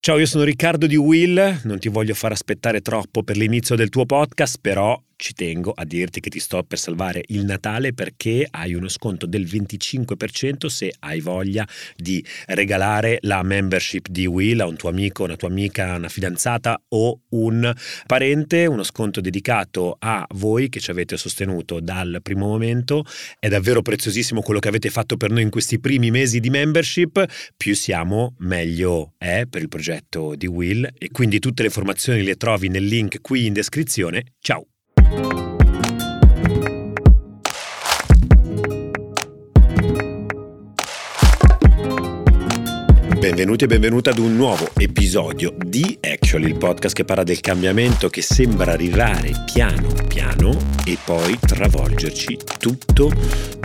Ciao, io sono Riccardo di Will, non ti voglio far aspettare troppo per l'inizio del tuo podcast, però ci tengo a dirti che ti sto per salvare il Natale perché hai uno sconto del 25% se hai voglia di regalare la membership di Will a un tuo amico, una tua amica, una fidanzata o un parente, uno sconto dedicato a voi che ci avete sostenuto dal primo momento. È davvero preziosissimo quello che avete fatto per noi in questi primi mesi di membership, più siamo meglio è per il progetto di Will e quindi tutte le informazioni le trovi nel link qui in descrizione. Ciao! Thank you. Benvenuti e benvenuti ad un nuovo episodio di Actually, il podcast che parla del cambiamento che sembra arrivare piano piano e poi travolgerci tutto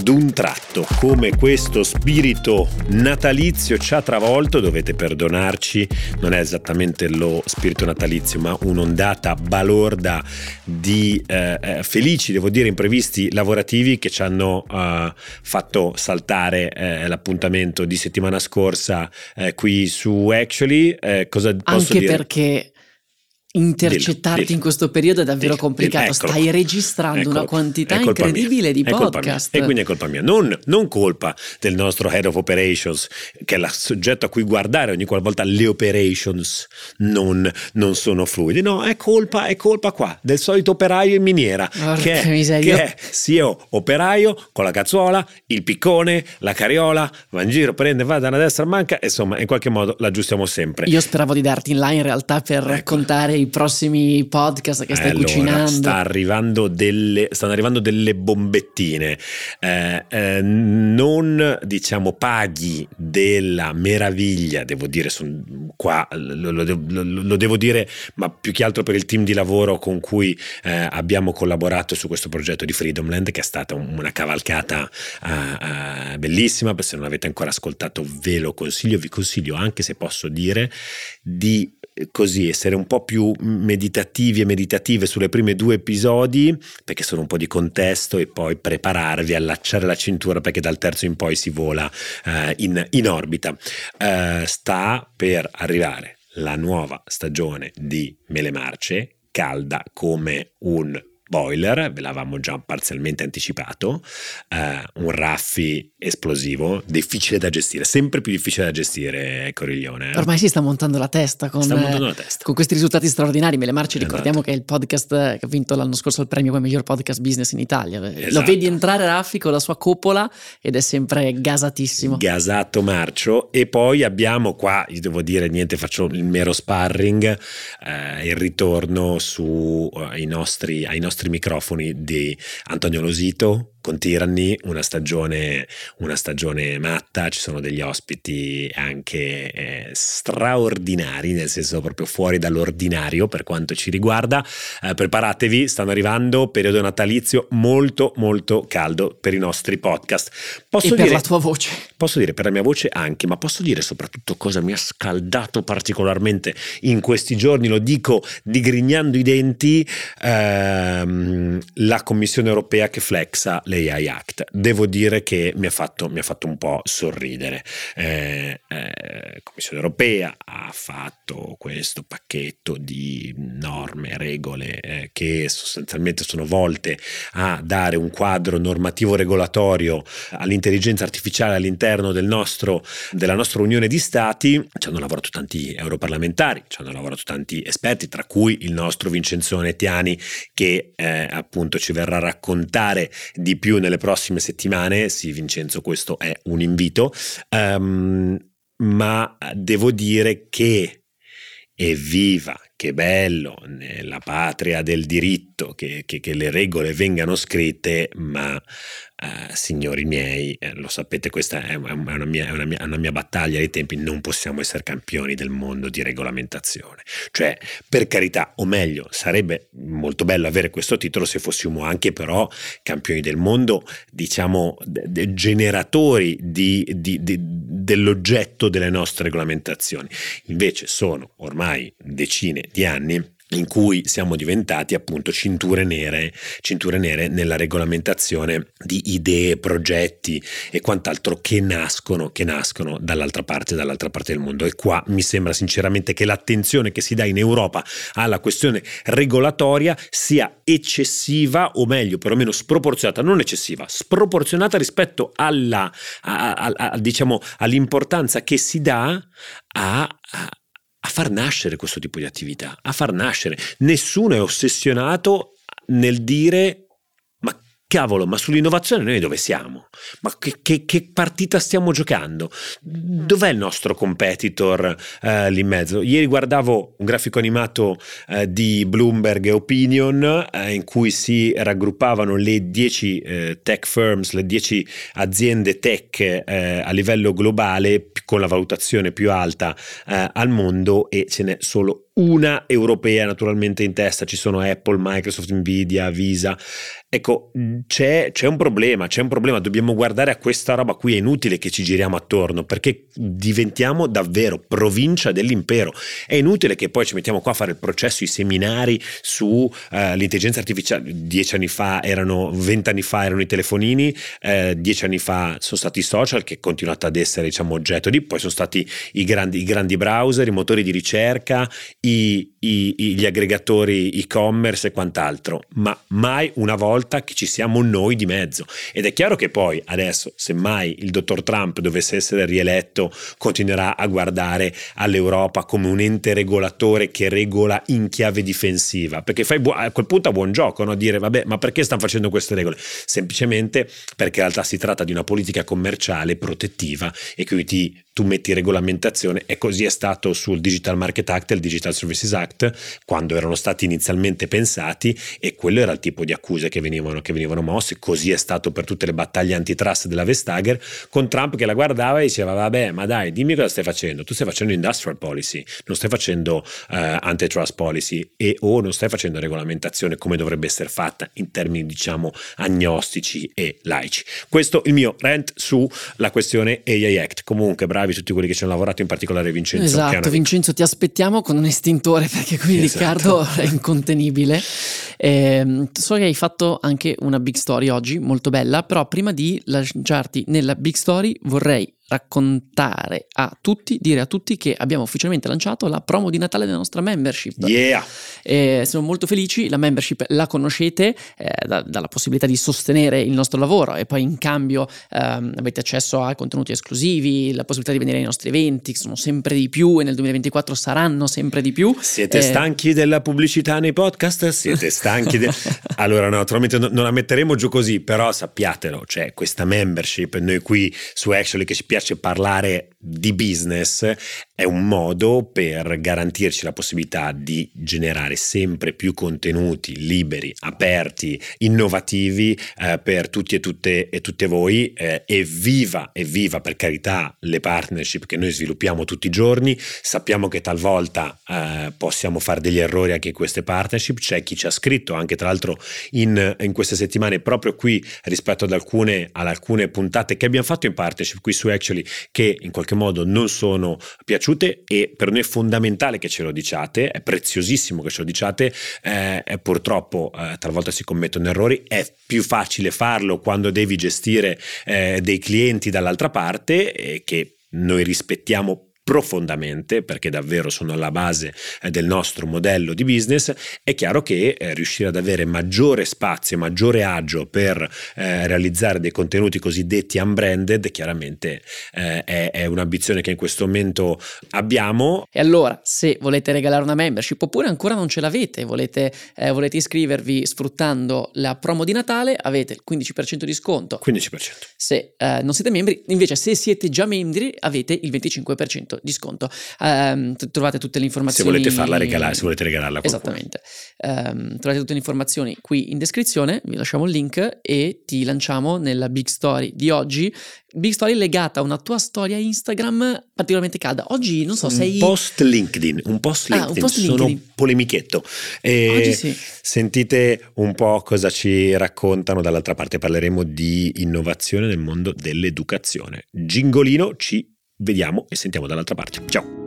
d'un tratto. Come questo spirito natalizio ci ha travolto, dovete perdonarci, non è esattamente lo spirito natalizio, ma un'ondata balorda di eh, eh felici, devo dire, imprevisti lavorativi che ci hanno eh, fatto saltare eh, l'appuntamento di settimana scorsa eh, qui su Actually. Eh, cosa posso Anche dire? perché intercettarti dillo. in questo periodo è davvero Dillo, complicato. dillo. Stai registrando Eccolo. una quantità È colpa incredibile mia. di podcast. E quindi è colpa mia. Non, non colpa del nostro head of operations, che è il soggetto a cui guardare ogni qualvolta le operations non, non sono fluide. No, è colpa, è colpa qua del solito operaio in miniera. Che è, che è CEO operaio con la cazzuola, il piccone, la cariola, va in giro, prende, va da una destra, manca, insomma, in qualche modo l'aggiustiamo sempre. Io speravo di darti in là in realtà per Ecco. raccontare i prossimi podcast che stai Allora, cucinando. sta arrivando delle, stanno arrivando delle bombettine. Eh, eh, non diciamo paghi della meraviglia, devo dire, son qua lo, lo devo- lo- lo devo dire, ma più che altro per il team di lavoro con cui eh, abbiamo collaborato su questo progetto di Freedomland, che è stata un- una cavalcata eh, eh, bellissima. Se non avete ancora ascoltato, ve lo consiglio. Vi consiglio anche se posso dire di eh, così essere un po' più meditativi e meditative sulle prime due episodi perché sono un po' di contesto e poi prepararvi allacciare la cintura perché dal terzo in poi si vola eh, in, in orbita. Eh, sta per arrivare la nuova stagione di Mele Marce calda come un boiler, ve l'avevamo già parzialmente anticipato, eh, un raffi esplosivo, difficile da gestire, sempre più difficile da gestire Coriglione. eh. Ormai si sta montando la testa con, montando la testa. con questi risultati straordinari. Mele Marci, Esatto. ricordiamo che è il podcast che ha vinto l'anno scorso il premio come miglior podcast business in Italia. Lo Esatto. vedi entrare Raffi con la sua coppola ed è sempre gasatissimo. Gasato Marcio e poi abbiamo qua, io devo dire niente, faccio il mero sparring, eh, il ritorno su, eh, ai, nostri, ai nostri microfoni di Antonio Losito con Tyranny, una stagione, una stagione matta, ci sono degli ospiti anche eh, straordinari, nel senso proprio fuori dall'ordinario per quanto ci riguarda. Eh, preparatevi, stanno arrivando periodo natalizio molto molto caldo per i nostri podcast. Posso e per dire la tua voce. Posso dire per la mia voce anche, ma posso dire soprattutto cosa mi ha scaldato particolarmente in questi giorni, lo dico digrignando i denti, ehm, la Commissione europea che flexa l'AI Act. Devo dire che mi ha fatto, mi ha fatto un po' sorridere. Eh, eh, Commissione europea ha fatto questo pacchetto di norme, regole eh, che sostanzialmente sono volte a dare un quadro normativo regolatorio all'intelligenza artificiale all'interno del nostro, della nostra unione di stati. Ci hanno lavorato tanti europarlamentari, ci hanno lavorato tanti esperti, tra cui il nostro Vincenzone Tiani, che eh, appunto ci verrà a raccontare di più nelle prossime settimane. Sì, Vincenzo, questo è un invito. Ehm, ma devo dire che evviva, che bello, nella patria del diritto, che, che- che le regole vengano scritte, ma eh, signori miei, eh, lo sapete, questa è, una mia, è una mia- una mia battaglia ai tempi, non possiamo essere campioni del mondo di regolamentazione. Cioè, per carità, o meglio, sarebbe molto bello avere questo titolo se fossimo anche però campioni del mondo, diciamo, de- de- generatori di- di- di- dell'oggetto delle nostre regolamentazioni. Invece sono ormai decine di anni in cui siamo diventati appunto cinture nere, cinture nere nella regolamentazione di idee, progetti e quant'altro che nascono, che nascono dall'altra parte, dall'altra parte del mondo. E qua mi sembra sinceramente che l'attenzione che si dà in Europa alla questione regolatoria sia eccessiva o meglio perlomeno sproporzionata, non eccessiva, sproporzionata rispetto alla, a, a, a, diciamo, all'importanza che si dà a far nascere questo tipo di attività, a far nascere. Nessuno è ossessionato nel dire cavolo, ma sull'innovazione noi dove siamo? Ma che, che, che partita stiamo giocando? Dov'è il nostro competitor eh, lì in mezzo? Ieri guardavo un grafico animato eh, di Bloomberg Opinion eh, in cui si raggruppavano le 10 eh, tech firms, le 10 aziende tech eh, a livello globale con la valutazione più alta eh, al mondo e ce n'è solo una europea naturalmente in testa, ci sono Apple, Microsoft, Nvidia, Visa. Ecco, c'è, c'è, un problema, c'è un problema, dobbiamo guardare a questa roba qui, è inutile che ci giriamo attorno perché diventiamo davvero provincia dell'impero. È inutile che poi ci mettiamo qua a fare il processo, i seminari sull'intelligenza uh, artificiale. Dieci anni fa erano, vent'anni fa erano i telefonini, eh, dieci anni fa sono stati i social che è continuato ad essere diciamo, oggetto di, poi sono stati i grandi, i grandi browser, i motori di ricerca, i, i, gli aggregatori e-commerce e quant'altro, ma mai una volta che ci siamo noi di mezzo. Ed è chiaro che poi adesso, se mai il dottor Trump dovesse essere rieletto, continuerà a guardare all'Europa come un ente regolatore che regola in chiave difensiva, perché fai bu- a quel punto a buon gioco, no? dire vabbè, ma perché stanno facendo queste regole? Semplicemente perché in realtà si tratta di una politica commerciale protettiva e quindi tu metti regolamentazione e così è stato sul Digital Market Act e il Digital Services Act quando erano stati inizialmente pensati e quello era il tipo di accuse che venivano, che venivano mosse, così è stato per tutte le battaglie antitrust della Vestager con Trump che la guardava e diceva vabbè ma dai dimmi cosa stai facendo, tu stai facendo industrial policy, non stai facendo uh, antitrust policy e o non stai facendo regolamentazione come dovrebbe essere fatta in termini diciamo agnostici e laici. Questo il mio rant sulla questione AI Act, comunque bravo bravi tutti quelli che ci hanno lavorato, in particolare Vincenzo. Esatto, Vincenzo, ti aspettiamo con un estintore perché qui esatto. Riccardo è incontenibile. Eh, so che hai fatto anche una big story oggi, molto bella, però prima di lasciarti nella big story vorrei raccontare a tutti, dire a tutti che abbiamo ufficialmente lanciato la promo di Natale della nostra membership. Yeah! Eh, siamo molto felici, la membership la conoscete eh, da, dalla possibilità di sostenere il nostro lavoro e poi in cambio ehm, avete accesso a contenuti esclusivi, la possibilità di venire ai nostri eventi, che sono sempre di più e nel 2024 saranno sempre di più. Siete eh, stanchi della pubblicità nei podcast? Siete stanchi? De... allora, no, naturalmente non la metteremo giù così, però sappiatelo, cioè questa membership, noi qui su Actually che ci piace piace parlare di business è un modo per garantirci la possibilità di generare sempre più contenuti liberi, aperti, innovativi eh, per tutti e tutte, e tutte voi. Eh, evviva, evviva per carità le partnership che noi sviluppiamo tutti i giorni. Sappiamo che talvolta eh, possiamo fare degli errori anche in queste partnership. C'è chi ci ha scritto anche tra l'altro in, in queste settimane proprio qui rispetto ad alcune, ad alcune puntate che abbiamo fatto in partnership qui su Actually che in qualche modo non sono piaciute e per noi è fondamentale che ce lo diciate, è preziosissimo che ce lo diciate, eh, purtroppo eh, talvolta si commettono errori, è più facile farlo quando devi gestire eh, dei clienti dall'altra parte che noi rispettiamo profondamente, perché davvero sono alla base eh, del nostro modello di business, è chiaro che eh, riuscire ad avere maggiore spazio, maggiore agio per eh, realizzare dei contenuti cosiddetti unbranded, chiaramente è, è, un'ambizione che in questo momento abbiamo. E allora, se volete regalare una membership oppure ancora non ce l'avete, volete, eh, volete iscrivervi sfruttando la promo di Natale, avete il 15% di sconto. 15%. Se eh, non siete membri, invece se siete già membri avete il 25% di sconto. Um, trovate tutte le informazioni. Se volete farla regalare, se volete regalarla. Esattamente. Um, trovate tutte le informazioni qui in descrizione, vi lasciamo il link e ti lanciamo nella big story di oggi. Big story legata a una tua storia Instagram particolarmente calda. Oggi non so, un sei. Post LinkedIn, un post LinkedIn. Ah, un post LinkedIn. Sono polemichetto. E Oggi sì. Sentite un po' cosa ci raccontano dall'altra parte. Parleremo di innovazione nel mondo dell'educazione. Gingolino ci vediamo e sentiamo dall'altra parte. Ciao!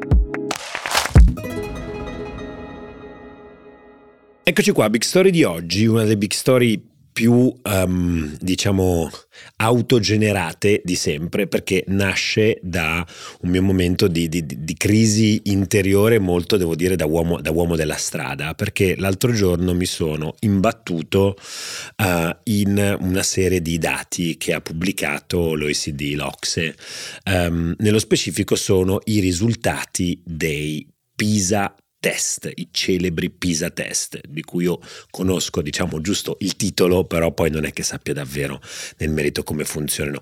Eccoci qua, Big Story di oggi, una delle big story più, um, diciamo, autogenerate di sempre perché nasce da un mio momento di, di, di crisi interiore molto, devo dire, da uomo, da uomo, della strada perché l'altro giorno mi sono imbattuto uh, in una serie di dati che ha pubblicato l'OECD, l'Ocse. Um, nello specifico sono i risultati dei PISA test, i celebri PISA test, di cui io conosco, diciamo, giusto il titolo, però poi non è che sappia davvero nel merito come funzionano.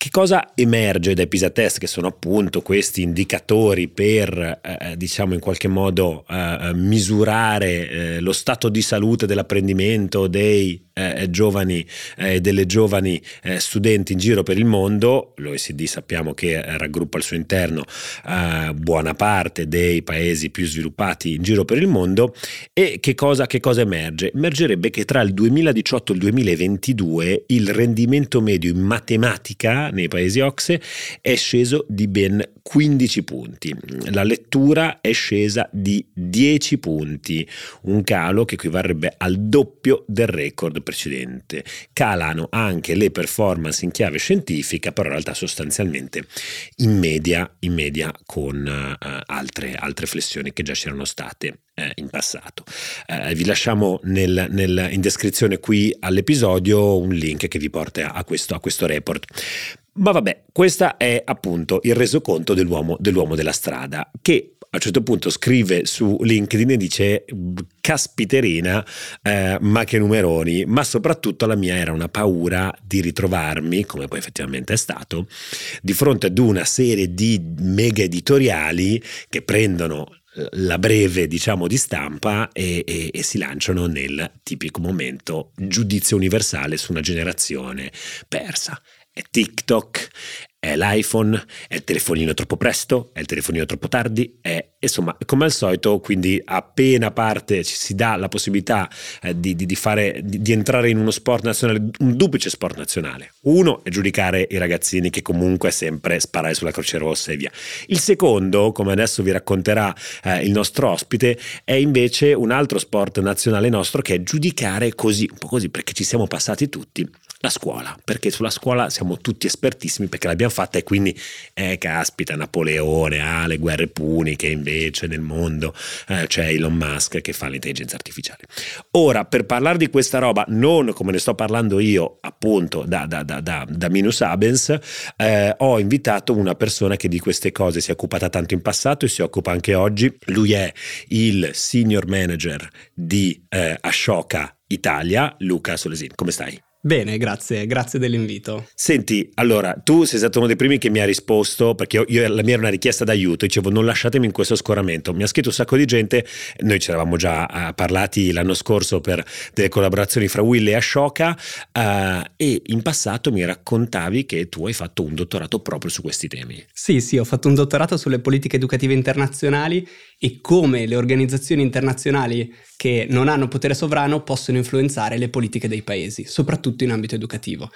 Che cosa emerge dai PISA test, che sono appunto questi indicatori per, eh, diciamo in qualche modo, eh, misurare eh, lo stato di salute dell'apprendimento dei eh, giovani e eh, delle giovani eh, studenti in giro per il mondo? L'OECD sappiamo che raggruppa al suo interno buona parte dei paesi più sviluppati in giro per il mondo e che cosa, che cosa emerge? Emergerebbe che tra il 2018 e il 2022 il rendimento medio in matematica nei paesi OXE è sceso di ben 15 punti. La lettura è scesa di 10 punti, un calo che equivarrebbe al doppio del record precedente. Calano anche le performance in chiave scientifica, però in realtà sostanzialmente in media, in media con uh, altre, altre flessioni che già c'erano state eh, in passato. Eh, vi lasciamo nel, nel, in descrizione qui all'episodio un link che vi porta a questo, a questo report. Ma vabbè, questo è appunto il resoconto dell'uomo, dell'uomo della strada che a un certo punto scrive su LinkedIn e dice caspiterina eh, ma che numeroni ma soprattutto la mia era una paura di ritrovarmi come poi effettivamente è stato di fronte ad una serie di mega editoriali che prendono la breve diciamo di stampa e, e, e, si lanciano nel tipico momento giudizio universale su una generazione persa è TikTok, è l'iPhone, è il telefonino troppo presto, è il telefonino troppo tardi, è insomma come al solito, quindi appena parte ci si dà la possibilità eh, di, di, fare, di, di, entrare in uno sport nazionale, un duplice sport nazionale. Uno è giudicare i ragazzini che comunque sempre sparare sulla Croce Rossa e via. Il secondo, come adesso vi racconterà eh, il nostro ospite, è invece un altro sport nazionale nostro che è giudicare così, un po' così perché ci siamo passati tutti la scuola, perché sulla scuola siamo tutti espertissimi perché l'abbiamo fatta e quindi, eh, caspita, Napoleone ah, le guerre puniche, invece nel mondo eh, c'è Elon Musk che fa l'intelligenza artificiale. Ora, per parlare di questa roba, non come ne sto parlando io, appunto, da, da, da, da, da Minus Abens, eh, ho invitato una persona che di queste cose si è occupata tanto in passato e si occupa anche oggi. Lui è il senior manager di eh, Ashoka Italia, Luca Solesin. Come stai? Bene, grazie, grazie dell'invito. Senti, allora, tu sei stato uno dei primi che mi ha risposto, perché io, io, la mia era una richiesta d'aiuto, dicevo non lasciatemi in questo scoramento. Mi ha scritto un sacco di gente, noi ci eravamo già uh, parlati l'anno scorso per delle collaborazioni fra Will e Ashoka uh, e in passato mi raccontavi che tu hai fatto un dottorato proprio su questi temi. Sì, sì, ho fatto un dottorato sulle politiche educative internazionali e come le organizzazioni internazionali che non hanno potere sovrano possono influenzare le politiche dei paesi, soprattutto in ambito educativo.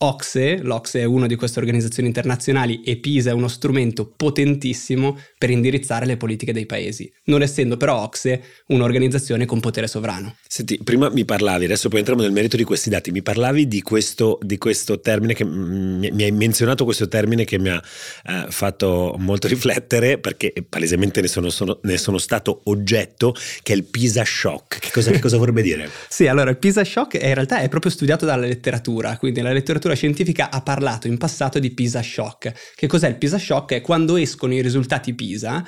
OXE, l'OXE è una di queste organizzazioni internazionali e PISA è uno strumento potentissimo per indirizzare le politiche dei paesi, non essendo però OXE un'organizzazione con potere sovrano. Senti, prima mi parlavi, adesso poi entriamo nel merito di questi dati, mi parlavi di questo, di questo termine, che mi, mi, hai menzionato questo termine che mi ha eh, fatto molto riflettere perché palesemente ne sono, sono, ne sono, stato oggetto, che è il PISA shock. Che cosa, che cosa vorrebbe dire? sì, allora il PISA shock in realtà è proprio studiato dalla letteratura, quindi la letteratura letteratura scientifica ha parlato in passato di PISA shock. Che cos'è il PISA shock? È quando escono i risultati PISA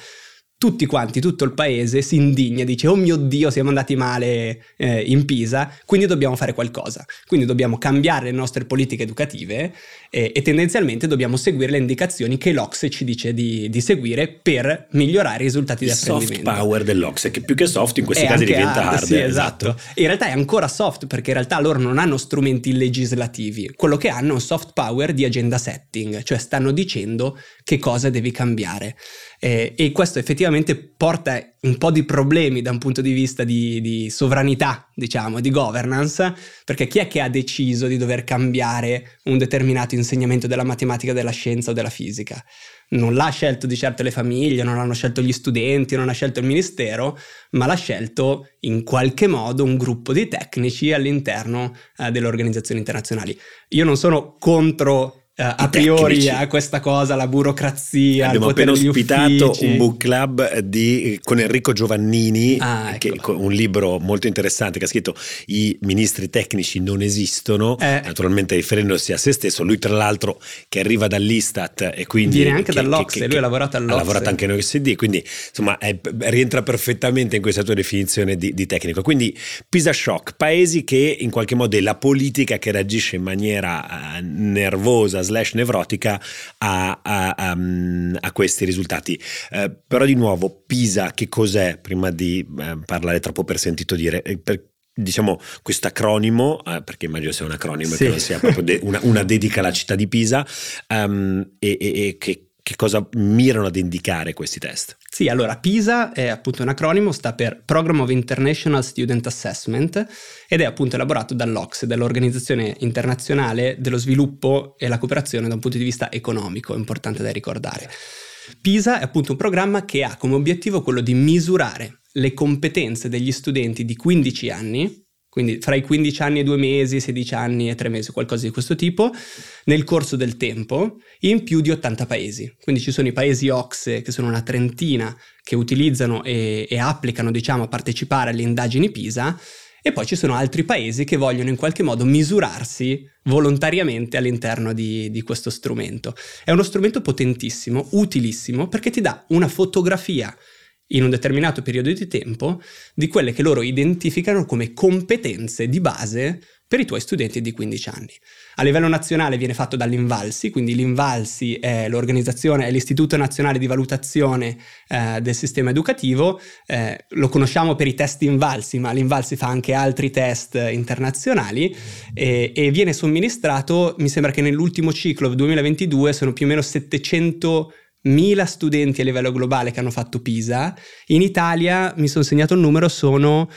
tutti quanti, tutto il paese si indigna, dice oh mio Dio siamo andati male eh, in Pisa, quindi dobbiamo fare qualcosa, quindi dobbiamo cambiare le nostre politiche educative eh, e tendenzialmente dobbiamo seguire le indicazioni che l'Ocse ci dice di, di seguire per migliorare i risultati di apprendimento. soft power dell'Ocse, che più che soft in questi è casi diventa hard. Sì, esatto. esatto. In realtà è ancora soft perché in realtà loro non hanno strumenti legislativi, quello che hanno è un soft power di agenda setting, cioè stanno dicendo che cosa devi cambiare. Eh, e questo effettivamente porta un po' di problemi da un punto di vista di, di, sovranità, diciamo, di governance, perché chi è che ha deciso di dover cambiare un determinato insegnamento della matematica, della scienza o della fisica? non l'ha scelto di certo le famiglie, non l'hanno scelto gli studenti, non l'ha scelto il ministero, ma l'ha scelto in qualche modo un gruppo di tecnici all'interno eh, delle organizzazioni internazionali. Io non sono contro a priori tecnici. a questa cosa, la burocrazia. Abbiamo appena ospitato un book club di, con Enrico Giovannini, ah, che, un libro molto interessante che ha scritto I ministri tecnici non esistono, eh. naturalmente riferendosi a se stesso. Lui, tra l'altro, che arriva dall'Istat e quindi. Viene anche dall'Ocse, lui ha lavorato all'Ocse. Ha lavorato anche OECD, quindi insomma è, rientra perfettamente in questa tua definizione di, di tecnico. Quindi Pisa Shock, paesi che in qualche modo è la politica che reagisce in maniera uh, nervosa, slash nevrotica a, a, a, mm, a questi risultati. Eh, però di nuovo, Pisa che cos'è? Prima di eh, parlare troppo per sentito dire, eh, per, diciamo questo acronimo, eh, perché immagino sia un acronimo sì. che non sia proprio de- una, una, dedica alla città di Pisa, um, e, e, e che che cosa mirano ad indicare questi test? Sì, allora PISA è appunto un acronimo, sta per Program of International Student Assessment ed è appunto elaborato dall'OCSE, dall'Organizzazione Internazionale dello Sviluppo e la Cooperazione da un punto di vista economico, importante da ricordare. PISA è appunto un programma che ha come obiettivo quello di misurare le competenze degli studenti di 15 anni quindi fra i 15 anni e 2 mesi, 16 anni e 3 mesi, qualcosa di questo tipo, nel corso del tempo, in più di 80 paesi. Quindi ci sono i paesi OXE, che sono una trentina, che utilizzano e, e applicano, diciamo, a partecipare alle indagini PISA, e poi ci sono altri paesi che vogliono in qualche modo misurarsi volontariamente all'interno di, di, questo strumento. È uno strumento potentissimo, utilissimo, perché ti dà una fotografia in un determinato periodo di tempo di quelle che loro identificano come competenze di base per i tuoi studenti di 15 anni. A livello nazionale viene fatto dall'Invalsi, quindi l'Invalsi è l'organizzazione, è l'Istituto Nazionale di Valutazione eh, del Sistema Educativo, eh, lo conosciamo per i test Invalsi, ma l'Invalsi fa anche altri test internazionali e, e viene somministrato, mi sembra che nell'ultimo ciclo 2022 sono più o meno 700 1000 studenti a livello globale che hanno fatto PISA, in Italia mi sono segnato il numero, sono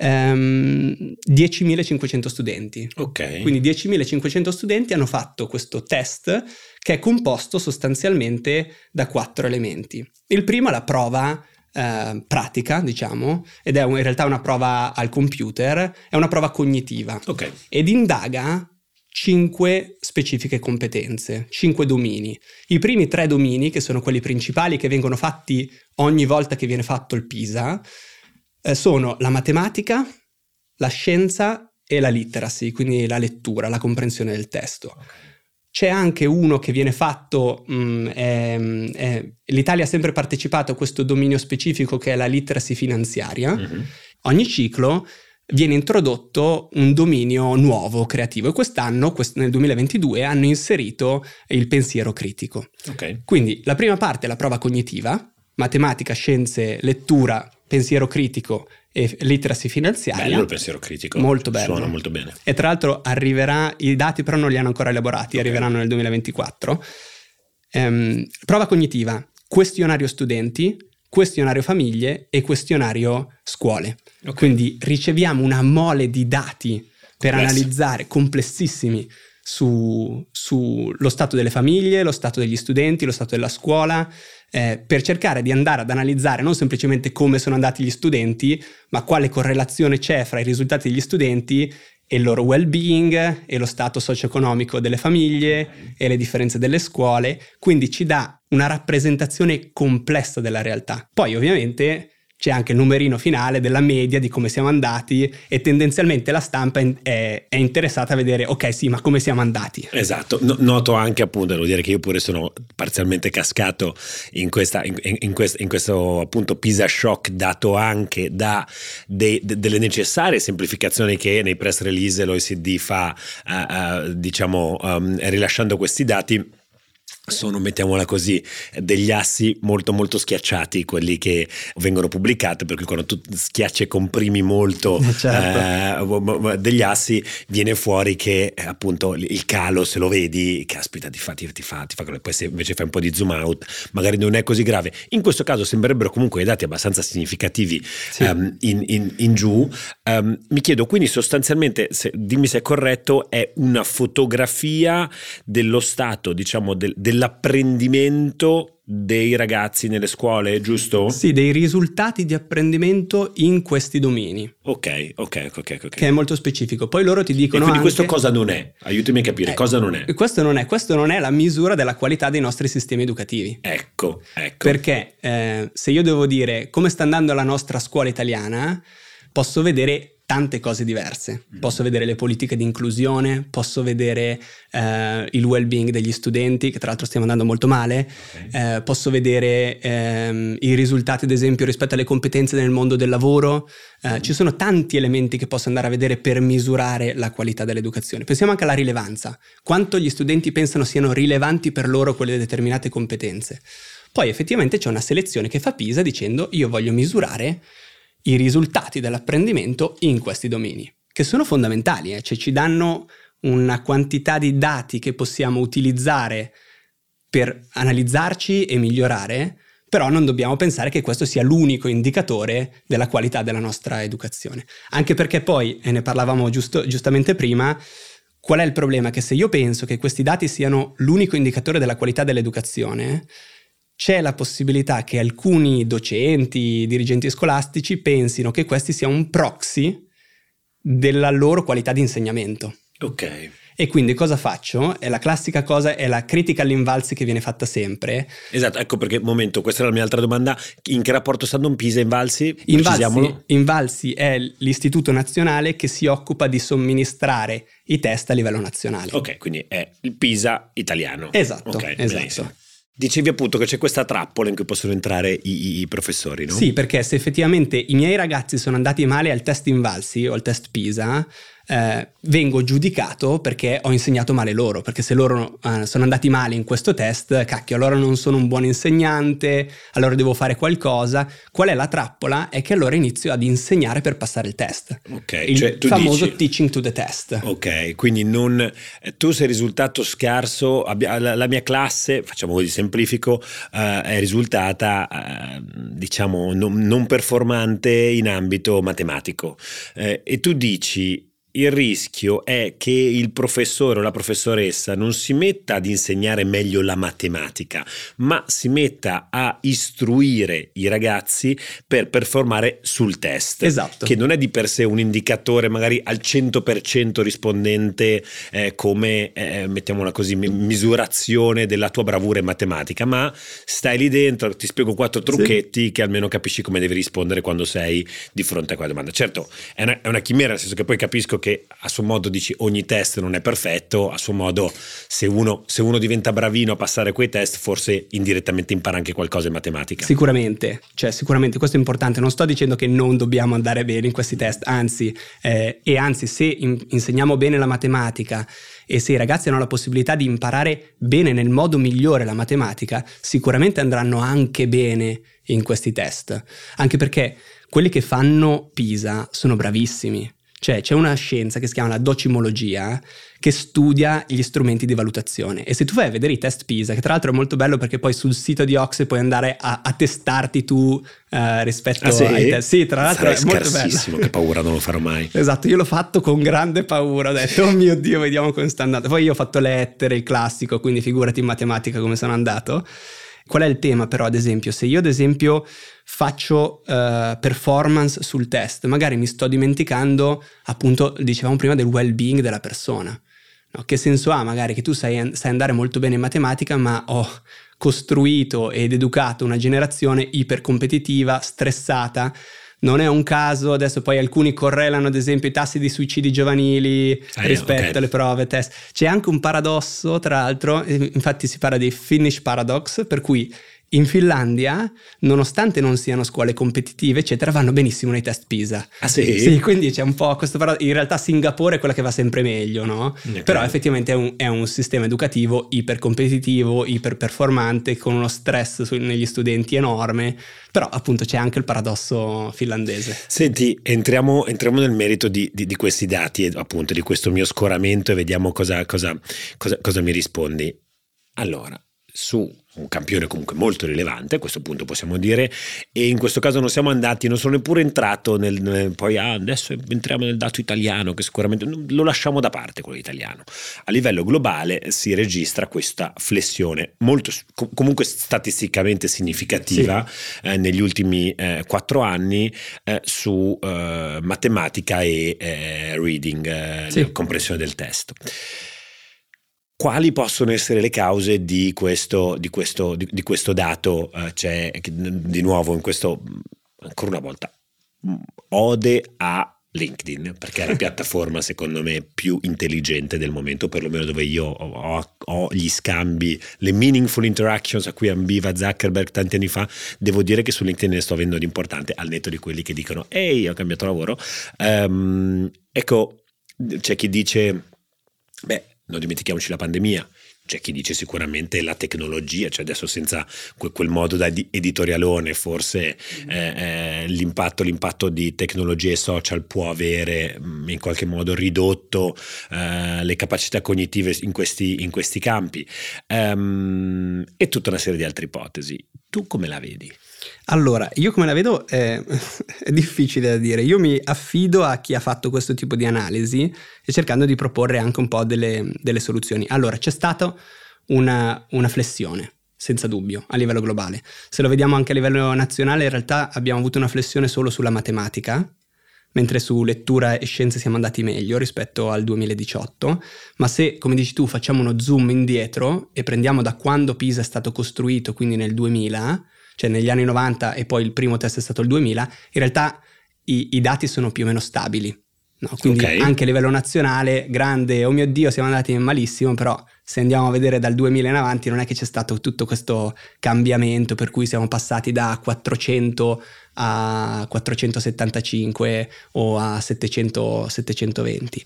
um, ehm, 10.500 studenti. Ok. Quindi 10.500 studenti hanno fatto questo test che è composto sostanzialmente da quattro elementi. Il primo è la prova eh, pratica, diciamo, ed è un, in realtà una prova al computer, è una prova cognitiva. Ok. Ed indaga cinque specifiche competenze, cinque domini. I primi tre domini, che sono quelli principali che vengono fatti ogni volta che viene fatto il PISA, eh, sono la matematica, la scienza e la literacy, quindi la lettura, la comprensione del testo. C'è anche uno che viene fatto, mh, mm, è, è, l'Italia ha sempre partecipato a questo dominio specifico che è la literacy finanziaria. Mm-hmm. Ogni ciclo viene introdotto un dominio nuovo, creativo e quest'anno, nel 2022, hanno inserito il pensiero critico. Okay. Quindi la prima parte è la prova cognitiva, matematica, scienze, lettura, pensiero critico e literacy finanziaria. Bello il pensiero critico. Molto bello. Suona molto bene. E tra l'altro arriverà, i dati però non li hanno ancora elaborati, okay. arriveranno nel 2024. Ehm, prova cognitiva, questionario studenti, questionario famiglie e questionario scuole. Okay. Quindi riceviamo una mole di dati per Complesso. analizzare complessissimi sullo su stato delle famiglie, lo stato degli studenti, lo stato della scuola, eh, per cercare di andare ad analizzare non semplicemente come sono andati gli studenti, ma quale correlazione c'è fra i risultati degli studenti e il loro well-being e lo stato socio-economico delle famiglie e le differenze delle scuole, quindi ci dà una rappresentazione complessa della realtà. Poi ovviamente c'è anche il numerino finale della media di come siamo andati e tendenzialmente la stampa è, è interessata a vedere, ok sì, ma come siamo andati. Esatto, no, noto anche appunto, devo dire che io pure sono parzialmente cascato in, questa, in, in, quest, in questo appunto Pisa shock dato anche da de, de, delle necessarie semplificazioni che nei press release l'OECD fa, uh, uh, diciamo, um, rilasciando questi dati sono, mettiamola così, degli assi molto molto schiacciati, quelli che vengono pubblicati, per cui quando tu schiacci e comprimi molto eh, certo. eh, degli assi, viene fuori che eh, appunto il calo, se lo vedi, caspita, ti fa, ti, ti fa, ti fa poi se invece fai un po' di zoom out, magari non è così grave. In questo caso sembrerebbero comunque dei dati abbastanza significativi sì. um, in, in, in, giù. Um, mi chiedo quindi sostanzialmente, se, dimmi se è corretto, è una fotografia dello stato, diciamo, del, del dell'apprendimento dei ragazzi nelle scuole, giusto? Sì, dei risultati di apprendimento in questi domini. Ok, ok, ok, ok. Che è molto specifico. Poi loro ti dicono. E quindi anche, questo cosa non è? Aiutami a capire, eh, cosa non è? Questo non è, questo non è la misura della qualità dei nostri sistemi educativi. Ecco, ecco. Perché eh, se io devo dire come sta andando la nostra scuola italiana, posso vedere tante cose diverse. Mm. Posso vedere le politiche di inclusione, posso vedere eh, il well-being degli studenti, che tra l'altro stiamo andando molto male, okay. eh, posso vedere ehm, i risultati, ad esempio, rispetto alle competenze nel mondo del lavoro. Eh, mm. Ci sono tanti elementi che posso andare a vedere per misurare la qualità dell'educazione. Pensiamo anche alla rilevanza. Quanto gli studenti pensano siano rilevanti per loro quelle determinate competenze. Poi effettivamente c'è una selezione che fa Pisa dicendo io voglio misurare i risultati dell'apprendimento in questi domini, che sono fondamentali, eh? cioè ci danno una quantità di dati che possiamo utilizzare per analizzarci e migliorare, però non dobbiamo pensare che questo sia l'unico indicatore della qualità della nostra educazione. Anche perché poi, e ne parlavamo giusto, giustamente prima, qual è il problema? Che se io penso che questi dati siano l'unico indicatore della qualità dell'educazione, c'è la possibilità che alcuni docenti, dirigenti scolastici pensino che questi sia un proxy della loro qualità di insegnamento. Ok. E quindi cosa faccio? È la classica cosa, è la critica all'invalsi che viene fatta sempre. Esatto, ecco perché, momento, questa è la mia altra domanda. In che rapporto stanno un Pisa e Invalsi? Invalsi, Invalsi è l'istituto nazionale che si occupa di somministrare i test a livello nazionale. Ok, quindi è il Pisa italiano. Esatto, okay, esatto. Benissimo. Dicevi appunto che c'è questa trappola in cui possono entrare i, i, professori, no? Sì, perché se effettivamente i miei ragazzi sono andati male al test Invalsi o al test PISA, eh, vengo giudicato perché ho insegnato male loro, perché se loro eh, sono andati male in questo test, cacchio, allora non sono un buon insegnante, allora devo fare qualcosa. Qual è la trappola? È che allora inizio ad insegnare per passare il test. Ok, il cioè, famoso dici... teaching to the test. Ok, quindi non, tu sei risultato scarso, la, la mia classe, facciamo così semplifico, uh, è risultata uh, diciamo non, non, performante in ambito matematico uh, e tu dici il rischio è che il professore o la professoressa non si metta ad insegnare meglio la matematica, ma si metta a istruire i ragazzi per performare sul test. Esatto. Che non è di per sé un indicatore magari al 100% rispondente eh, come, eh, mettiamola così, misurazione della tua bravura in matematica, ma stai lì dentro, ti spiego quattro trucchetti sì. che almeno capisci come devi rispondere quando sei di fronte a quella domanda. Certo, è una, è una chimera, nel senso che poi capisco che a suo modo dici ogni test non è perfetto, a suo modo se uno, se uno diventa bravino a passare quei test forse indirettamente impara anche qualcosa in matematica. Sicuramente, cioè sicuramente questo è importante, non sto dicendo che non dobbiamo andare bene in questi test, anzi, eh, e anzi se in, insegniamo bene la matematica e se i ragazzi hanno la possibilità di imparare bene nel modo migliore la matematica, sicuramente andranno anche bene in questi test, anche perché quelli che fanno PISA sono bravissimi cioè c'è una scienza che si chiama la docimologia che studia gli strumenti di valutazione e se tu vai a vedere i test PISA, che tra l'altro è molto bello perché poi sul sito di Oxe puoi andare a, a testarti tu uh, rispetto ah, sì? ai test. Sì, tra l'altro Sarai è molto bello. che paura, non lo farò mai. esatto, io l'ho fatto con grande paura, ho detto oh mio Dio, vediamo come sta andando. Poi io ho fatto lettere, il classico, quindi figurati in matematica come sono andato. Qual è il tema però, ad esempio? Se io ad esempio faccio uh, performance sul test, magari mi sto dimenticando, appunto, dicevamo prima, del well-being della persona. No? Che senso ha magari che tu sai, sai andare molto bene in matematica, ma ho costruito ed educato una generazione ipercompetitiva, stressata, non è un caso, adesso poi alcuni correlano ad esempio i tassi di suicidi giovanili ah, rispetto okay. alle prove test. C'è anche un paradosso, tra l'altro, infatti si parla di Finnish paradox, per cui in Finlandia, nonostante non siano scuole competitive, eccetera, vanno benissimo nei test PISA. Ah sì? Sì, quindi c'è un po' questo paradosso. In realtà Singapore è quella che va sempre meglio, no? Okay. Però effettivamente è un, è un, sistema educativo ipercompetitivo, iperperformante, con uno stress su, negli studenti enorme. Però appunto c'è anche il paradosso finlandese. Senti, entriamo, entriamo nel merito di, di, di, questi dati, appunto, di questo mio scoramento e vediamo cosa, cosa, cosa, cosa mi rispondi. Allora, su un campione comunque molto rilevante, a questo punto possiamo dire, e in questo caso non siamo andati, non sono neppure entrato nel, poi ah, adesso entriamo nel dato italiano che sicuramente lo lasciamo da parte quello italiano. A livello globale si registra questa flessione molto comunque statisticamente significativa sì. eh, negli ultimi eh, quattro anni eh, su eh, matematica e eh, reading, eh, sì. comprensione del testo quali possono essere le cause di questo, di questo, di, di questo dato? Uh, c'è di nuovo in questo, ancora una volta, ode a LinkedIn, perché è la piattaforma secondo me più intelligente del momento, perlomeno dove io ho, ho, gli scambi, le meaningful interactions a cui ambiva Zuckerberg tanti anni fa, devo dire che su LinkedIn ne sto avendo di importante, al netto di quelli che dicono ehi ho cambiato lavoro. Um, ecco, c'è chi dice, beh, non dimentichiamoci la pandemia. C'è chi dice sicuramente la tecnologia, cioè adesso senza quel, quel modo da editorialone, forse mm. eh, eh, l'impatto, l'impatto, di tecnologie social può avere mm, in qualche modo ridotto eh, le capacità cognitive in questi, in questi campi um, e tutta una serie di altre ipotesi. Tu come la vedi? Allora, io come la vedo è, è, difficile da dire. Io mi affido a chi ha fatto questo tipo di analisi e cercando di proporre anche un po' delle, delle soluzioni. Allora, c'è stata una, una, flessione, senza dubbio, a livello globale. Se lo vediamo anche a livello nazionale, in realtà abbiamo avuto una flessione solo sulla matematica, mentre su lettura e scienze siamo andati meglio rispetto al 2018. Ma se, come dici tu, facciamo uno zoom indietro e prendiamo da quando Pisa è stato costruito, quindi nel 2000 cioè negli anni 90 e poi il primo test è stato il 2000, in realtà i, i dati sono più o meno stabili. No? Quindi okay. anche a livello nazionale, grande, oh mio Dio, siamo andati malissimo, però se andiamo a vedere dal 2000 in avanti non è che c'è stato tutto questo cambiamento per cui siamo passati da 400 a 475 o a 700, 720.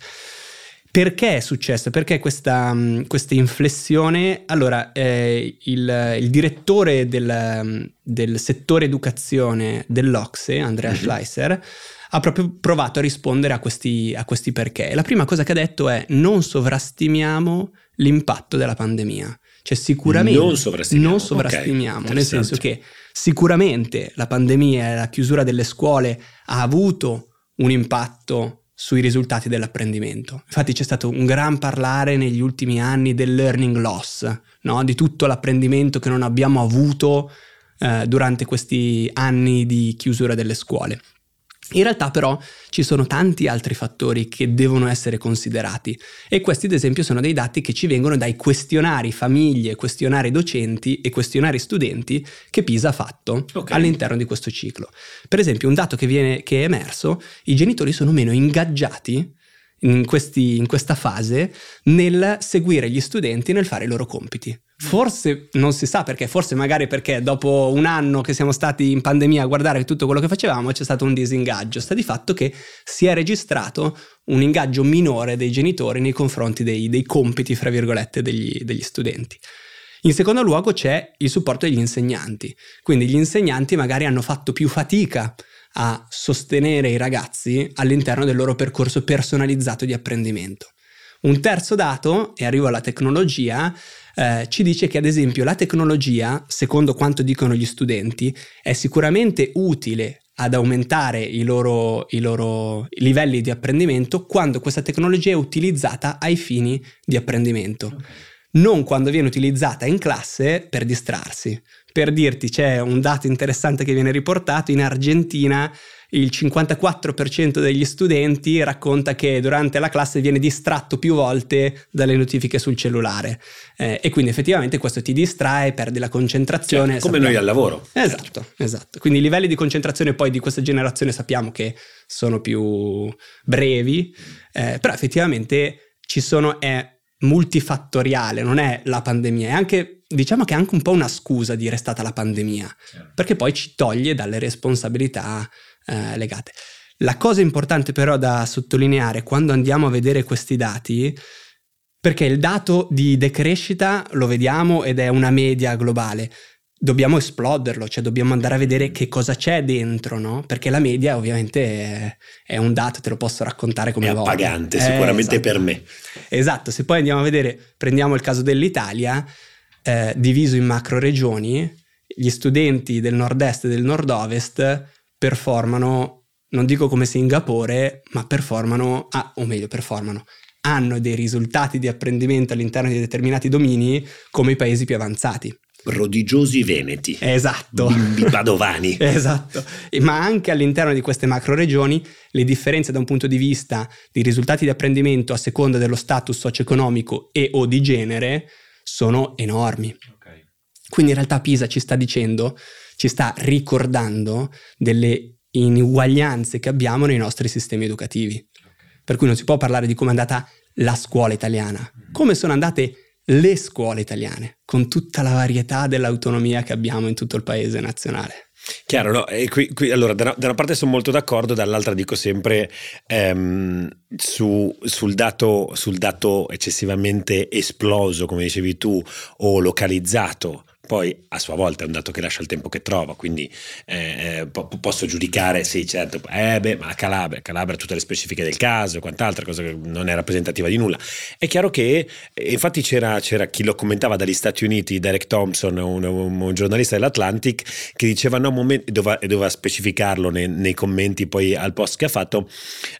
Perché è successo? Perché questa, mm, questa inflessione? Allora, eh, il, il, direttore del, mm, del, settore educazione dell'Ocse, Andrea mm-hmm. Schleiser, ha proprio provato a rispondere a questi, a questi perché. La prima cosa che ha detto è non sovrastimiamo l'impatto della pandemia. Cioè sicuramente non sovrastimiamo, non sovrastimiamo okay, nel senso che sicuramente la pandemia e la chiusura delle scuole ha avuto un impatto sui risultati dell'apprendimento. Infatti c'è stato un gran parlare negli ultimi anni del learning loss, no? di tutto l'apprendimento che non abbiamo avuto eh, durante questi anni di chiusura delle scuole. In realtà però ci sono tanti altri fattori che devono essere considerati e questi ad esempio sono dei dati che ci vengono dai questionari famiglie, questionari docenti e questionari studenti che PISA ha fatto okay. all'interno di questo ciclo. Per esempio un dato che, viene, che è emerso, i genitori sono meno ingaggiati in, questi, in questa fase nel seguire gli studenti nel fare i loro compiti. Forse non si sa perché, forse magari perché dopo un anno che siamo stati in pandemia a guardare tutto quello che facevamo c'è stato un disingaggio. Sta di fatto che si è registrato un ingaggio minore dei genitori nei confronti dei, dei compiti, fra virgolette, degli, degli studenti. In secondo luogo c'è il supporto degli insegnanti, quindi gli insegnanti magari hanno fatto più fatica a sostenere i ragazzi all'interno del loro percorso personalizzato di apprendimento. Un terzo dato, e arrivo alla tecnologia, eh, ci dice che ad esempio la tecnologia, secondo quanto dicono gli studenti, è sicuramente utile ad aumentare i loro, i loro livelli di apprendimento quando questa tecnologia è utilizzata ai fini di apprendimento. Okay. Non quando viene utilizzata in classe per distrarsi. Per dirti, c'è un dato interessante che viene riportato, in Argentina il 54% degli studenti racconta che durante la classe viene distratto più volte dalle notifiche sul cellulare eh, e quindi effettivamente questo ti distrae, perdi la concentrazione. Cioè, come sappiamo. noi al lavoro. Esatto, esatto. Quindi i livelli di concentrazione poi di questa generazione sappiamo che sono più brevi, eh, però effettivamente ci sono, è multifattoriale, non è la pandemia, è anche diciamo che è anche un po' una scusa dire è stata la pandemia, certo. perché poi ci toglie dalle responsabilità eh, legate. La cosa importante però da sottolineare quando andiamo a vedere questi dati, perché il dato di decrescita lo vediamo ed è una media globale, dobbiamo esploderlo, cioè dobbiamo andare a vedere che cosa c'è dentro, no? Perché la media ovviamente è, un dato, te lo posso raccontare come è voglio. È appagante, sicuramente esatto. per me. Esatto, se poi andiamo a vedere, prendiamo il caso dell'Italia, eh, diviso in macro regioni, gli studenti del nord-est e del nord-ovest performano, non dico come Singapore, ma performano, ah, o meglio, performano, hanno dei risultati di apprendimento all'interno di determinati domini come i paesi più avanzati prodigiosi veneti. Esatto. Bimbi padovani. esatto. Ma anche all'interno di queste macro regioni le differenze da un punto di vista di risultati di apprendimento a seconda dello status socio-economico e o di genere sono enormi. Okay. Quindi in realtà Pisa ci sta dicendo, ci sta ricordando delle inuguaglianze che abbiamo nei nostri sistemi educativi. Okay. Per cui non si può parlare di come è andata la scuola italiana, mm. come sono andate le scuole italiane, con tutta la varietà dell'autonomia che abbiamo in tutto il paese nazionale. Chiaro, no? Qui, qui, allora, da una, da una, parte sono molto d'accordo, dall'altra dico sempre ehm, su, sul, dato, sul dato eccessivamente esploso, come dicevi tu, o localizzato poi a sua volta è un dato che lascia il tempo che trova, quindi eh, eh po- posso giudicare, sì certo, eh beh, ma Calabria, Calabria ha tutte le specifiche del caso e quant'altro, cosa che non è rappresentativa di nulla. È chiaro che, infatti c'era, c'era chi lo commentava dagli Stati Uniti, Derek Thompson, un, un, un giornalista dell'Atlantic, che diceva no, moment- doveva, doveva specificarlo nei, nei, commenti poi al post che ha fatto,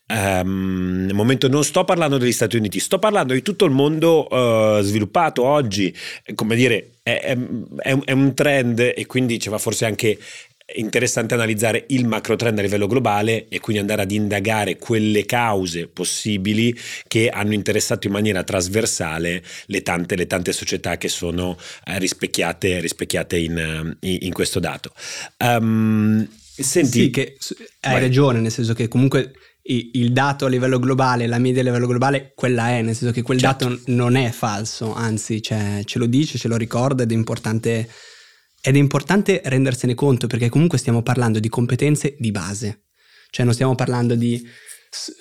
um, momento non sto parlando degli Stati Uniti, sto parlando di tutto il mondo uh, sviluppato oggi, come dire è, è, è un trend e quindi ci va forse anche interessante analizzare il macro trend a livello globale e quindi andare ad indagare quelle cause possibili che hanno interessato in maniera trasversale le tante, le tante società che sono eh, rispecchiate, rispecchiate in, in, in, questo dato. Um, senti, sì, che hai vai. ragione, nel senso che comunque il dato a livello globale, la media a livello globale, quella è, nel senso che quel certo. dato non è falso, anzi cioè, ce lo dice, ce lo ricorda ed è importante, ed è importante rendersene conto perché comunque stiamo parlando di competenze di base, cioè non stiamo parlando di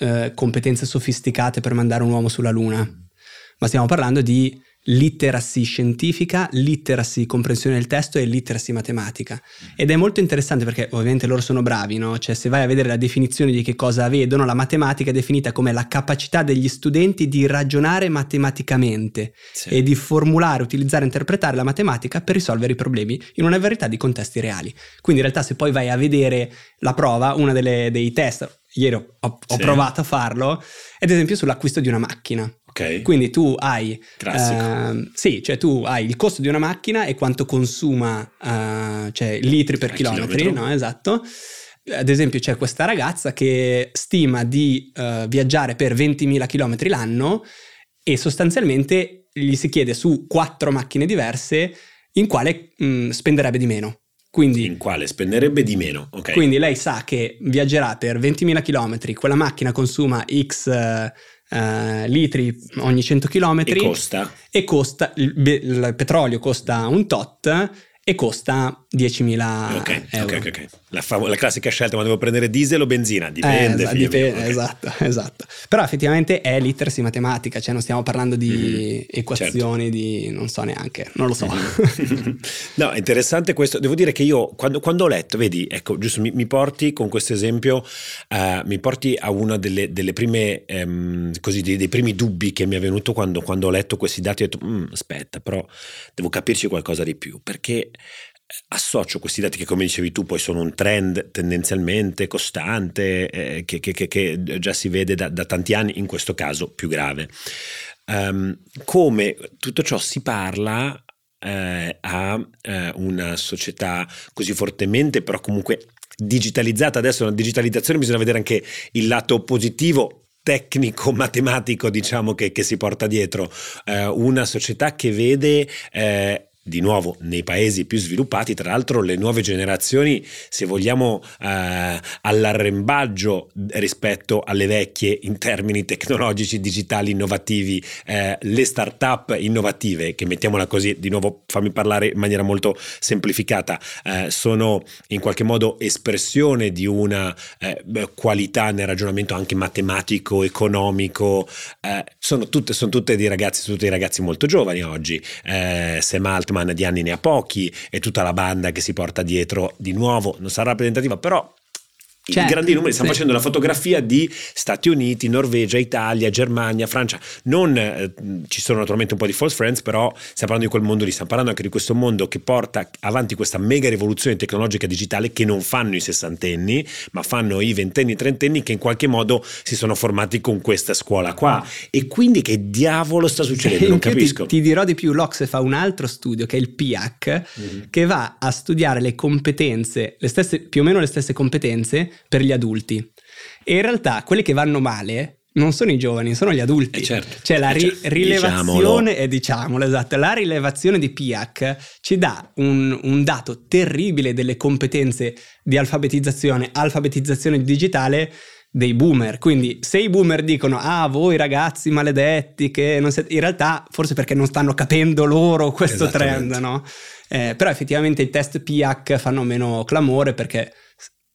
eh, competenze sofisticate per mandare un uomo sulla Luna, ma stiamo parlando di literacy scientifica, literacy comprensione del testo e literacy matematica. Ed è molto interessante perché ovviamente loro sono bravi, no? Cioè se vai a vedere la definizione di che cosa vedono, la matematica è definita come la capacità degli studenti di ragionare matematicamente sì. e di formulare, utilizzare, interpretare la matematica per risolvere i problemi in una varietà di contesti reali. Quindi in realtà se poi vai a vedere la prova, uno dei test, ieri ho, ho sì. provato a farlo, è ad esempio sull'acquisto di una macchina. Okay. Quindi tu hai, eh, sì, cioè tu hai il costo di una macchina e quanto consuma, uh, cioè litri per chilometro, no? Esatto. Ad esempio c'è questa ragazza che stima di uh, viaggiare per 20.000 km l'anno e sostanzialmente gli si chiede su quattro macchine diverse in quale mh, mm, spenderebbe di meno. Quindi, in quale spenderebbe di meno. Okay. Quindi lei sa che viaggerà per 20.000 km, quella macchina consuma X uh, litri ogni 100 km. E costa? E costa, il, il petrolio costa un tot e costa 10.000 okay, euro. Ok, ok, La, fam- la, classica scelta, ma devo prendere diesel o benzina? Dipende. Eh, dipende okay. Esatto, esatto. Però effettivamente è literacy matematica, cioè non stiamo parlando di mm-hmm. equazioni certo. di non so neanche, non lo so. Mm-hmm. no, è interessante questo. Devo dire che io quando, quando ho letto, vedi, ecco, giusto, mi, mi porti con questo esempio, uh, mi porti a una delle, delle prime, um, così, dei, dei, primi dubbi che mi è venuto quando, quando ho letto questi dati ho detto, mm, aspetta, però devo capirci qualcosa di più, perché associo questi dati che come dicevi tu poi sono un trend tendenzialmente costante eh, che, che, che, già si vede da, da, tanti anni, in questo caso più grave. Um, come tutto ciò si parla eh, a eh, una società così fortemente però comunque digitalizzata, adesso la digitalizzazione bisogna vedere anche il lato positivo tecnico matematico diciamo che, che si porta dietro eh, una società che vede eh, di nuovo nei paesi più sviluppati, tra l'altro le nuove generazioni, se vogliamo, eh, all'arrembaggio rispetto alle vecchie in termini tecnologici, digitali, innovativi, eh, le start-up innovative, che mettiamola così, di nuovo fammi parlare in maniera molto semplificata, eh, sono in qualche modo espressione di una eh, qualità nel ragionamento anche matematico, economico, eh, sono tutte, sono tutte dei ragazzi, tutti ragazzi molto giovani oggi, eh, Sam Altman Altman di anni ne ha pochi e tutta la banda che si porta dietro di nuovo non sarà rappresentativa, però Certo, I grandi numeri, stanno sì. facendo la fotografia di Stati Uniti, Norvegia, Italia, Germania, Francia. Non eh, ci sono naturalmente un po' di false friends, però stiamo parlando di quel mondo lì, stiamo parlando anche di questo mondo che porta avanti questa mega rivoluzione tecnologica digitale che non fanno i sessantenni, ma fanno i ventenni trentenni che in qualche modo si sono formati con questa scuola qua. E quindi che diavolo sta succedendo? Non capisco. Ti, ti, dirò di più, l'Ocse fa un altro studio che è il PIAC, mm-hmm. che va a studiare le competenze, le stesse, più o meno le stesse competenze per gli adulti. E in realtà quelli che vanno male non sono i giovani, sono gli adulti. Eh certo, cioè la eh, ri- certo. rilevazione, e diciamolo esatto, la rilevazione di PIAC ci dà un, un, dato terribile delle competenze di alfabetizzazione, alfabetizzazione digitale dei boomer. Quindi se i boomer dicono ah voi ragazzi maledetti che non siete... in realtà forse perché non stanno capendo loro questo trend, no? Eh, però effettivamente i test PIAC fanno meno clamore perché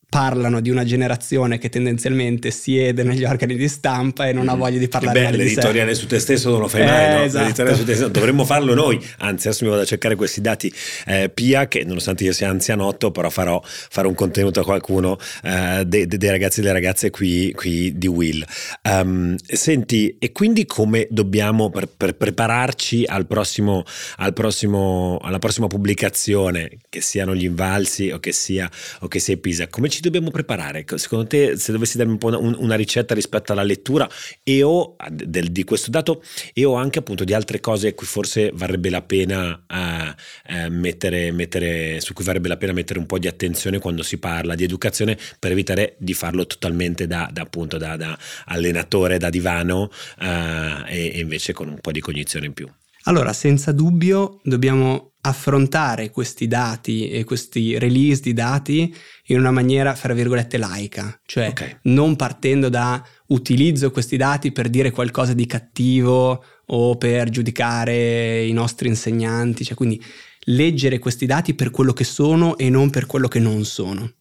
parlano di una generazione che tendenzialmente siede negli organi di stampa e non ha mm. voglia di parlare Beh, l'editoriale su te stesso non lo fai eh, mai, no? Esatto. Su te stesso, dovremmo farlo noi. Anzi, adesso mi vado a cercare questi dati eh, PIA, che nonostante io sia anzianotto, però farò, farò un contenuto a qualcuno eh, dei, dei, ragazzi e delle ragazze qui, qui di Will. Um, senti, e quindi come dobbiamo per, per prepararci al prossimo, al prossimo, alla prossima pubblicazione, che siano gli invalsi o che sia, o che sia Pisa, come ci ci dobbiamo preparare? Secondo te, se dovessi darmi un po' una, una ricetta rispetto alla lettura e o del, di questo dato e o anche appunto di altre cose a cui forse varrebbe la pena uh, uh, mettere, mettere, su cui varrebbe la pena mettere un po' di attenzione quando si parla di educazione per evitare di farlo totalmente da, da appunto da, da, allenatore, da divano uh, e, e invece con un po' di cognizione in più. Allora, senza dubbio dobbiamo affrontare questi dati e questi release di dati in una maniera, fra virgolette, laica, cioè okay. non partendo da utilizzo questi dati per dire qualcosa di cattivo o per giudicare i nostri insegnanti, cioè quindi leggere questi dati per quello che sono e non per quello che non sono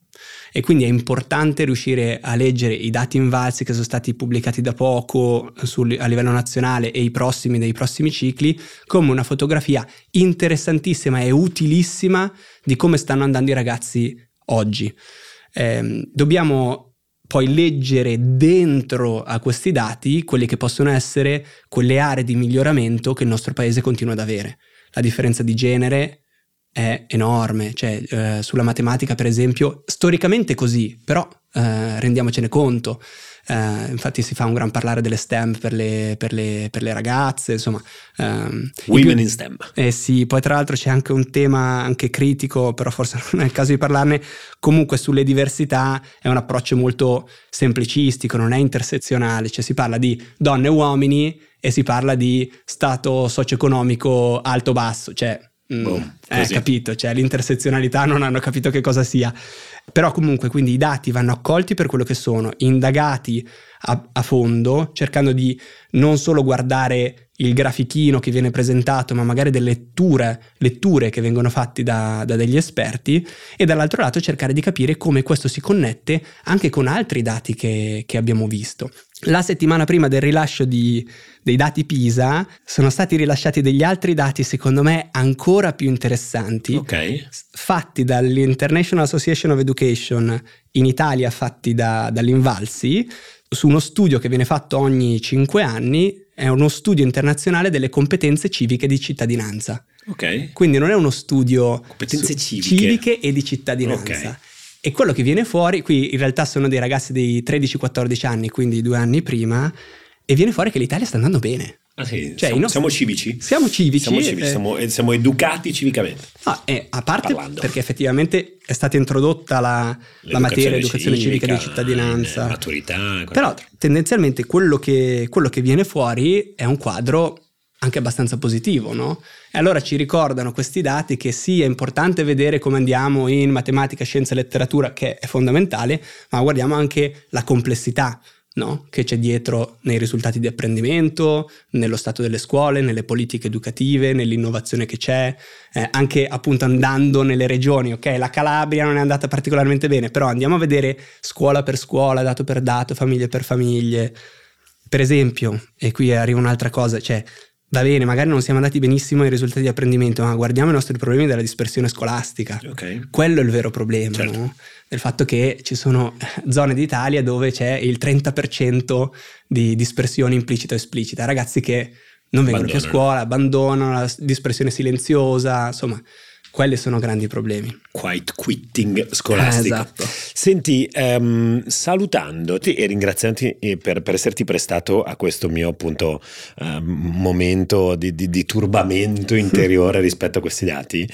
e quindi è importante riuscire a leggere i dati invalsi che sono stati pubblicati da poco sul, a livello nazionale e i prossimi dei prossimi cicli come una fotografia interessantissima e utilissima di come stanno andando i ragazzi oggi. Eh, dobbiamo poi leggere dentro a questi dati quelli che possono essere quelle aree di miglioramento che il nostro paese continua ad avere. La differenza di genere è enorme, cioè eh, sulla matematica per esempio, storicamente così, però eh, rendiamocene conto. Uh, infatti si fa un gran parlare delle STEM per le, per le, per le ragazze, insomma. Um, Women più, in STEM. Eh sì, poi tra l'altro c'è anche un tema anche critico, però forse non è il caso di parlarne. Comunque sulle diversità è un approccio molto semplicistico, non è intersezionale, cioè si parla di donne e uomini e si parla di stato socio-economico alto-basso, cioè Mm, boh, eh, capito, cioè l'intersezionalità non hanno capito che cosa sia. Però comunque quindi i dati vanno accolti per quello che sono, indagati a, a fondo, cercando di non solo guardare il grafichino che viene presentato, ma magari delle letture, letture che vengono fatte da, da, degli esperti, e dall'altro lato cercare di capire come questo si connette anche con altri dati che, che abbiamo visto. La settimana prima del rilascio di, dei dati PISA sono stati rilasciati degli altri dati, secondo me, ancora più interessanti, okay. fatti dall'International Association of Education in Italia, fatti da, dall'Invalsi, su uno studio che viene fatto ogni 5 anni, è uno studio internazionale delle competenze civiche di cittadinanza. Ok. Quindi non è uno studio competenze civiche. civiche e di cittadinanza. Okay. E quello che viene fuori, qui in realtà sono dei ragazzi dei 13-14 anni, quindi due anni prima, e viene fuori che l'Italia sta andando bene. Ah sì, cioè, siamo, nostri... siamo, civici? Siamo civici. Siamo, civici, eh... siamo, eh, siamo educati civicamente. No, eh, a parte Parlando. perché effettivamente è stata introdotta la, la materia educazione civica, civica di cittadinanza. Eh, maturità. Però tendenzialmente quello che, quello che viene fuori è un quadro anche abbastanza positivo, no? E allora ci ricordano questi dati che sì, è importante vedere come andiamo in matematica, scienza e letteratura, che è fondamentale, ma guardiamo anche la complessità no? che c'è dietro nei risultati di apprendimento, nello stato delle scuole, nelle politiche educative, nell'innovazione che c'è, eh, anche appunto andando nelle regioni, ok? La Calabria non è andata particolarmente bene, però andiamo a vedere scuola per scuola, dato per dato, famiglie per famiglie. Per esempio, e qui arriva un'altra cosa, cioè va bene, magari non siamo andati benissimo ai risultati di apprendimento, ma guardiamo i nostri problemi della dispersione scolastica. Okay. Quello è il vero problema, certo. no? del fatto che ci sono zone d'Italia dove c'è il 30% di dispersione implicita o esplicita, ragazzi che non vengono più a scuola, abbandonano la dispersione silenziosa, insomma, quelli sono grandi problemi. Quiet quitting scolastico. Eh, esatto. Senti, um, salutandoti e ringraziandoti eh, per, per, esserti prestato a questo mio appunto uh, momento di, di, di, turbamento interiore rispetto a questi dati,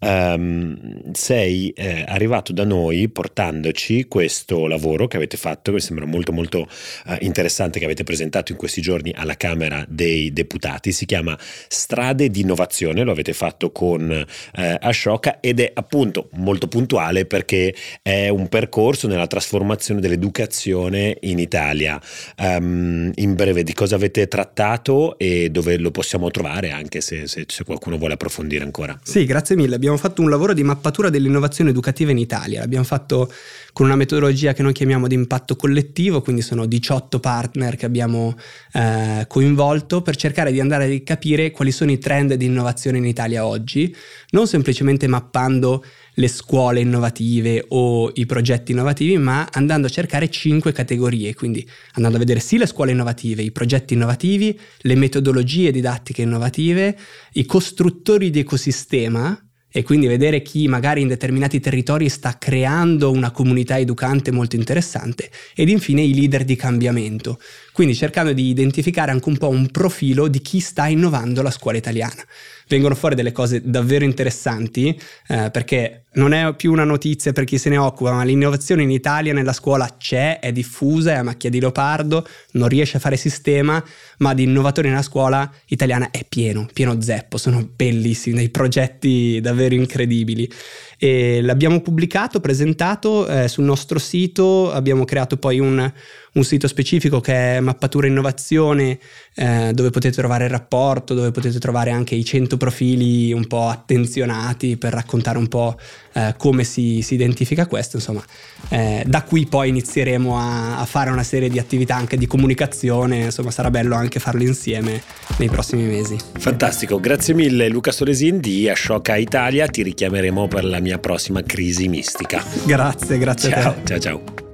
um, sei eh, arrivato da noi portandoci questo lavoro che avete fatto, che mi sembra molto molto uh, interessante, che avete presentato in questi giorni alla Camera dei Deputati, si chiama Strade di Innovazione, lo avete fatto con uh, Ashoka ed è appunto molto puntuale perché è un percorso nella trasformazione dell'educazione in Italia. Um, in breve, di cosa avete trattato e dove lo possiamo trovare, anche se, se, se, qualcuno vuole approfondire ancora? Sì, grazie mille. Abbiamo fatto un lavoro di mappatura dell'innovazione educativa in Italia. L'abbiamo fatto con una metodologia che noi chiamiamo di impatto collettivo, quindi sono 18 partner che abbiamo eh, coinvolto per cercare di andare a capire quali sono i trend di innovazione in Italia oggi, non semplicemente mappando le scuole innovative o i progetti innovativi, ma andando a cercare cinque categorie, quindi andando a vedere sì le scuole innovative, i progetti innovativi, le metodologie didattiche innovative, i costruttori di ecosistema, e quindi vedere chi magari in determinati territori sta creando una comunità educante molto interessante ed infine i leader di cambiamento, quindi cercando di identificare anche un po' un profilo di chi sta innovando la scuola italiana vengono fuori delle cose davvero interessanti eh, perché non è più una notizia per chi se ne occupa, ma l'innovazione in Italia nella scuola c'è, è diffusa, è a macchia di leopardo, non riesce a fare sistema, ma di innovatori nella scuola italiana è pieno, pieno zeppo, sono bellissimi, dei progetti davvero incredibili. E l'abbiamo pubblicato, presentato eh, sul nostro sito, abbiamo creato poi un, un sito specifico che è Mappatura Innovazione, eh, dove potete trovare il rapporto, dove potete trovare anche i 100 profili un po' attenzionati per raccontare un po' eh, come si, si, identifica questo. Insomma, eh, da qui poi inizieremo a, a, fare una serie di attività anche di comunicazione, insomma sarà bello anche farlo insieme nei prossimi mesi. Fantastico, grazie mille Luca Soresin di Ashoka Italia, ti richiameremo per la mia prossima crisi mistica. Grazie, grazie ciao, a te. Ciao ciao.